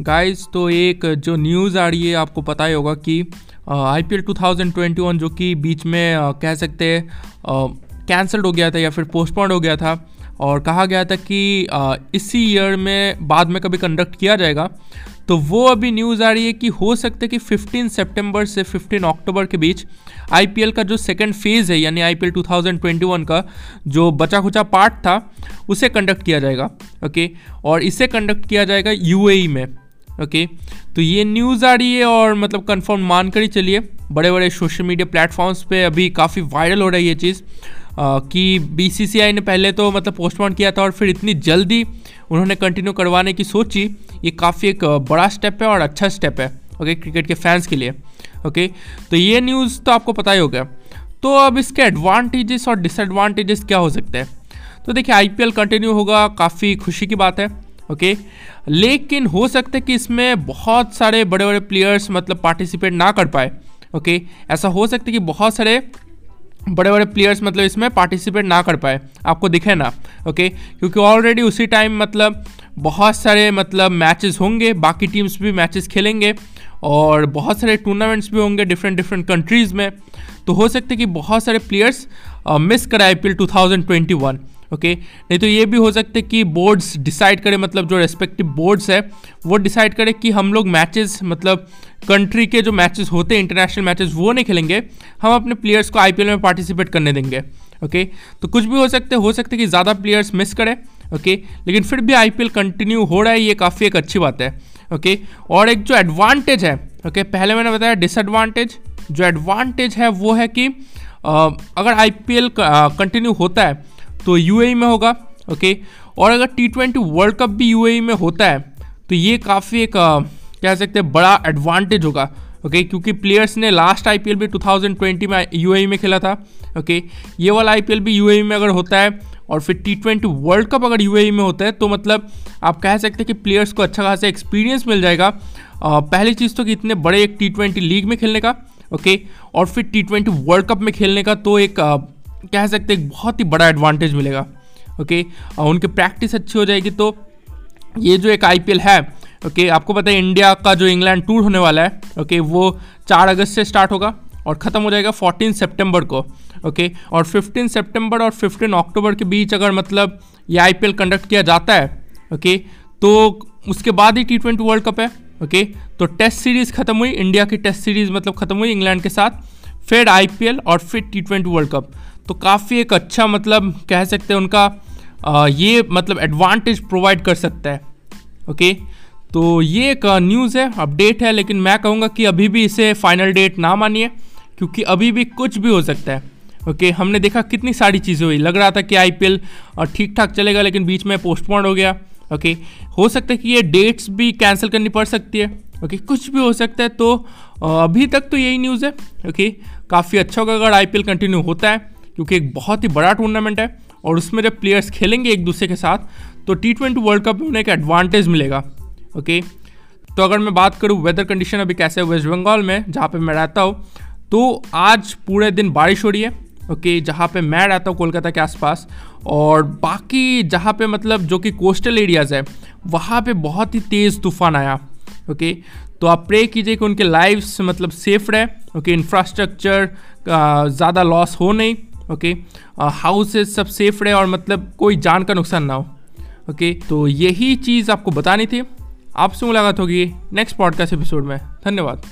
Guys तो एक जो न्यूज़ आ रही है आपको पता ही होगा कि आई पी एल टू जो कि बीच में आ, कह सकते हैं कैंसल्ड हो गया था या फिर पोस्टपोन्ड हो गया था और कहा गया था कि आ, इसी ईयर में बाद में कभी कंडक्ट किया जाएगा। तो वो अभी न्यूज़ आ रही है कि हो सकता है कि 15 सितंबर से 15 अक्टूबर के बीच आईपीएल का जो सेकंड फ़ेज़ है यानी आईपीएल 2021 का जो बचा खुचा पार्ट था उसे कंडक्ट किया जाएगा ओके और इसे कंडक्ट किया जाएगा यूएई में। ओके? तो ये न्यूज़ आ रही है और मतलब कंफर्म मान कर ही चलिए। बड़े बड़े सोशल मीडिया प्लेटफॉर्म्स पे अभी काफ़ी वायरल हो रही है चीज़। कि बीसीसीआई ने पहले तो मतलब पोस्टपोन किया था और फिर इतनी जल्दी उन्होंने कंटिन्यू करवाने की सोची। ये काफ़ी एक बड़ा स्टेप है और अच्छा स्टेप है, ओके क्रिकेट के फैंस के लिए, ओके? तो ये न्यूज़ तो आपको पता ही हो गया तो अब इसके एडवांटेजेस और डिसएडवांटेजेस क्या हो सकते हैं? तो देखिए आईपीएल कंटिन्यू होगा, काफ़ी खुशी की बात है। ओके लेकिन हो सकता है कि इसमें बहुत सारे बड़े बड़े प्लेयर्स मतलब पार्टिसिपेट ना कर पाए। ओके ऐसा हो सकता है कि बहुत सारे बड़े बड़े प्लेयर्स मतलब इसमें पार्टिसिपेट ना कर पाए। आपको दिखे ना? ओके क्योंकि ऑलरेडी उसी टाइम मतलब बहुत सारे मतलब मैचेस होंगे, बाकी टीम्स भी मैचेस खेलेंगे और बहुत सारे टूर्नामेंट्स भी होंगे डिफरेंट डिफरेंट कंट्रीज़ में। तो हो सकते हैं कि बहुत सारे प्लेयर्स मिस करें आई पी एल ओके नहीं तो ये भी हो सकते कि बोर्ड्स डिसाइड करें मतलब जो रेस्पेक्टिव बोर्ड्स है, वो डिसाइड करें कि हम लोग मैचेस मतलब कंट्री के जो मैचेस होते हैं इंटरनेशनल मैचेस वो नहीं खेलेंगे। हम अपने प्लेयर्स को आईपीएल में पार्टिसिपेट करने देंगे। ओके तो कुछ भी हो सकते हो सकते कि ज़्यादा प्लेयर्स मिस करें। ओके लेकिन फिर भी आईपीएल कंटिन्यू हो रहा है, ये काफ़ी एक अच्छी बात है। ओके और एक जो एडवांटेज है ओके पहले मैंने बताया डिसएडवांटेज जो एडवांटेज है, वो है कि अगर आईपीएल कंटिन्यू होता है तो यू में होगा ओके और अगर टी ट्वेंटी वर्ल्ड कप भी यू में होता है तो ये काफ़ी एक कह सकते हैं बड़ा एडवांटेज होगा ओके okay, क्योंकि प्लेयर्स ने लास्ट आईपीएल भी 2020 में यूएई में खेला था ओके okay, ये वाला आईपीएल भी यूएई में अगर होता है और फिर टी ट्वेंटी वर्ल्ड कप अगर यूएई में होता है तो मतलब आप कह सकते हैं कि प्लेयर्स को अच्छा खासा एक्सपीरियंस मिल जाएगा आ, पहली चीज़ तो कि इतने बड़े एक टी ट्वेंटी लीग में खेलने का ओके okay, और फिर टी ट्वेंटी वर्ल्ड कप में खेलने का तो एक कह सकते एक बहुत ही बड़ा एडवांटेज मिलेगा ओके और उनकी प्रैक्टिस अच्छी हो जाएगी तो ये जो एक आईपीएल है ओके आपको पता है इंडिया का जो इंग्लैंड टूर होने वाला है ओके वो चार अगस्त से स्टार्ट होगा और ख़त्म हो जाएगा फोर्टीन सितंबर को ओके और फिफ्टीन सितंबर और फिफ्टीन अक्टूबर के बीच अगर मतलब ये आईपीएल कंडक्ट किया जाता है ओके तो उसके बाद ही टी ट्वेंटी वर्ल्ड कप है ओके तो टेस्ट सीरीज़ खत्म हुई इंडिया की टेस्ट सीरीज़ मतलब खत्म हुई इंग्लैंड के साथ, फिर आईपीएल और फिर टी ट्वेंटी वर्ल्ड कप तो काफ़ी एक अच्छा मतलब कह सकते हैं उनका आ, ये मतलब एडवांटेज प्रोवाइड कर सकता है। ओके तो ये एक न्यूज़ है अपडेट है लेकिन मैं कहूँगा कि अभी भी इसे फाइनल डेट ना मानिए क्योंकि अभी भी कुछ भी हो सकता है। ओके हमने देखा कितनी सारी चीज़ें हुई। लग रहा था कि आईपीएल ठीक ठाक चलेगा लेकिन बीच में पोस्टपोन हो गया। ओके हो सकता है कि ये डेट्स भी कैंसिल करनी पड़ सकती है। ओके कुछ भी हो सकता है तो अभी तक तो यही न्यूज़ है। ओके काफ़ी अच्छा होगा अगर आईपीएल कंटिन्यू होता है। क्योंकि एक बहुत ही बड़ा टूर्नामेंट है और उसमें जब प्लेयर्स खेलेंगे एक दूसरे के साथ तो टी ट्वेंटी वर्ल्ड कप में उन्हें एक एडवांटेज मिलेगा ओके तो अगर मैं बात करूँ वेदर कंडीशन अभी कैसे है वेस्ट बंगाल में, जहाँ पर मैं रहता हूँ तो आज पूरे दिन बारिश हो रही है ओके जहाँ पे मैं रहता हूँ कोलकाता के आसपास, और बाकी जहाँ पे मतलब जो कि कोस्टल एरियाज़ है, वहाँ पे बहुत ही तेज़ तूफ़ान आया ओके तो आप प्रे कीजिए कि उनके लाइफ्स मतलब सेफ़ रहे ओके इंफ्रास्ट्रक्चर ज़्यादा लॉस हो नहीं ओके? हाउसेस सब सेफ़ रहे और मतलब कोई जान का नुकसान ना हो। ओके? तो यही चीज़ आपको बतानी थी। आपसे मुलाकात होगी नेक्स्ट पॉडकास्ट एपिसोड में। धन्यवाद।